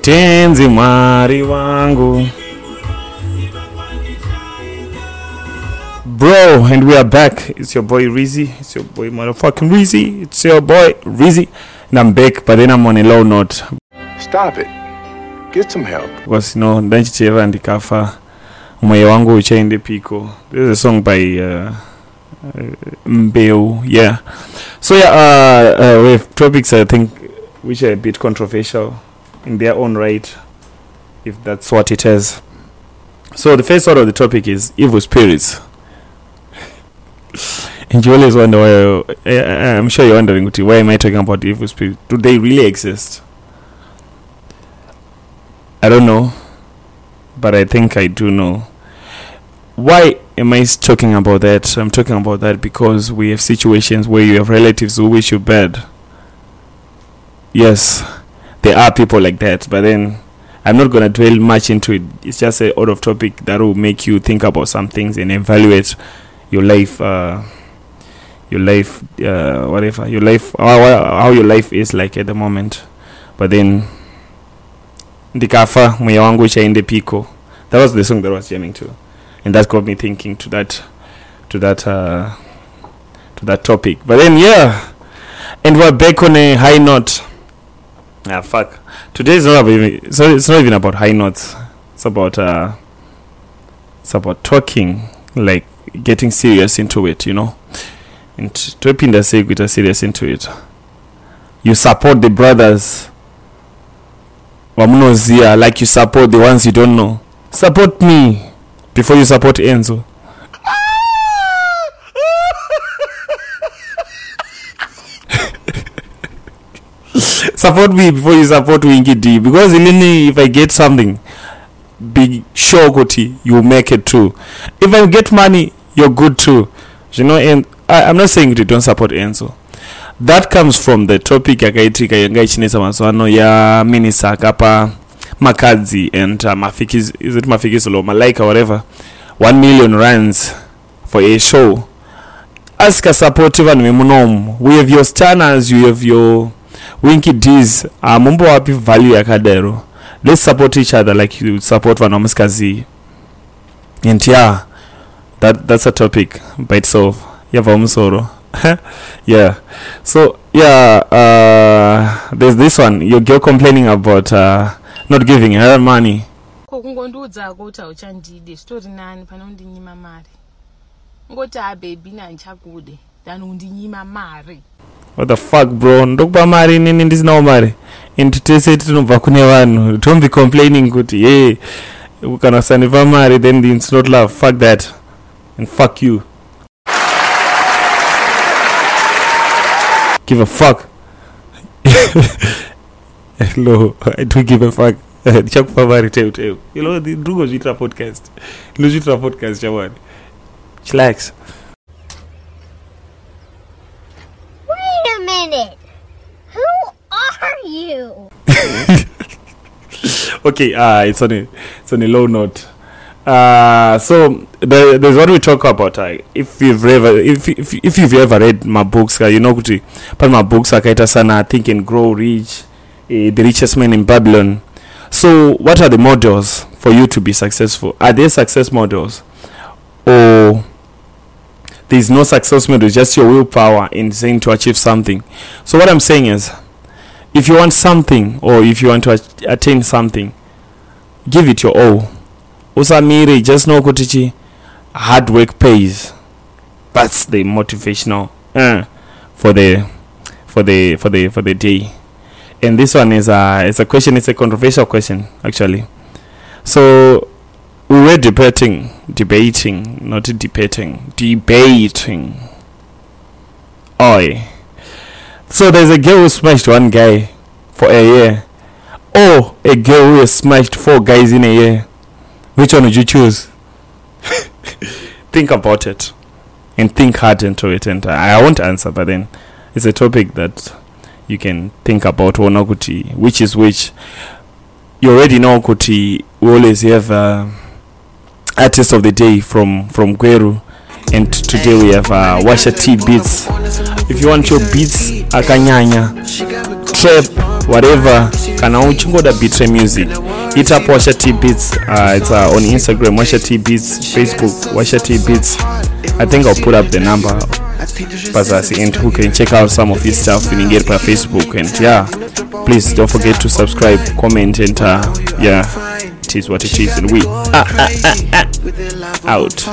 tenzi mwari wangu. Bro and we are back. It's your boy Rizzy. It's your boy motherfucking Rizzy. It's your boy Rizzy. And I'm back but then I'm on a low note. Stop it. Get some help. because you know ndachicheva ndikafa. Mweya wangu uchaende piko. This is a song by uh, uh, mbeu yeah. So yeah uh, uh, we have topics i think which are a bit controversial in their own right if that's what it is. So the first part of the topic is evil spirits. And you always wonder why I, i'm sure you're wondering why am i talking about evil spirits? Do they really exist? I don't know, but I think I do know. Why am I talking about that? I'm talking about that because we have situations where you have relatives who wish you bad. Yes, there are people like that, but then I'm not gonna dwell much into it. It's just a out of topic that will make you think about some things and evaluate your life, uh, your life, uh, whatever your life, how, how your life is like at the moment. But then ndikafa mweya wangu uchaende that was the song that I was jamming to and that got me thinking to that to that uh, to that topic. But then yeah. And we're back on a high note. Ah fuck. Today is not even, so it's not even about high notes. It's about uh it's about talking like getting serious into it you know? And say kuita serious into it. You support the brothers. Like you support the ones you don't know. Support me before you support enzo. Support me before you support Winky D because ilini if i get something be sure kuti you make it too. If i get money you're good too. You know and I, i'm not saying you don't support enzo. That comes from the topic yakaitika yanga ichinetsa mazuva ano ya minisa akapa Makhadzi and uh, mafikis is it Mafikizolo malaika whatever. 1 million rands for a show. Asikasapoti vanhu vemunomu we have your stanners you have your winky ds. Hamumbowapi value yakadaro let's support each other like you support vanhu vamusikazivi and yeah that, that's a topic by itself. Yabva yeah. So yeah uh there's this one. Your girl complaining about uh not giving her money. Ko kungondiudza kuti hauchandide zvitori nani pane kundinyima mari? Ngoti habhebi nandichakude than kundinyima mari. What the fuck bro? Ndokupa mari inini ndisinawo mari? And tese tinobva kune vanhu. Don't be complaining kuti hey kana usandipa mari then it's not love. Fuck that. And fuck you. Give a fuck hello i do give a fuck. Ndichakupa mari teu teu ilo ndingozviitira podcast. Ndinozviitira podcast chamwani chillax. Wait a minute. Who are you? okay uh it's on a it's on a low note. Uh so the, there's what we talk about uh, if you've ever if, if if you've ever read my books uh, you know kuti pane mabooks akaita sana think and grow rich the richest man in babylon. So what are the models for you to be successful? Are there success models? Or there's no success model just your willpower in saying to achieve something? So what i'm saying is if you want something or if you want to at- attain something give it your all. Usamire just know kuti chi hard work pays. That's the motivational uh, for the for the for the for the day and this one is a it's a question it's a controversial question actually. So we were debating debating not debating debating. Oi. So there's a girl who smashed one guy for a year or a girl who smashed four guys in a year. Which one would you choose? Think about it and think hard into it and I won't answer but then it's a topic that you can think about wona kuti which is which. You already know kuti we always have uh, artist of the day from from Gweru. And today we have uh, Washaa T Beatz. If you want your beats akanyanya trap whatever kana uchingoda beat music hit up Washaa T Beatz. Uh, it's uh, on instagram Washaa T Beatz. Facebook Washaa T Beatz. I think i'll put up the number. Pazasi and who can check out some of his stuff and get by facebook. And yeah please don't forget to subscribe comment and uh, yeah it is what it is. And we ah, ah, out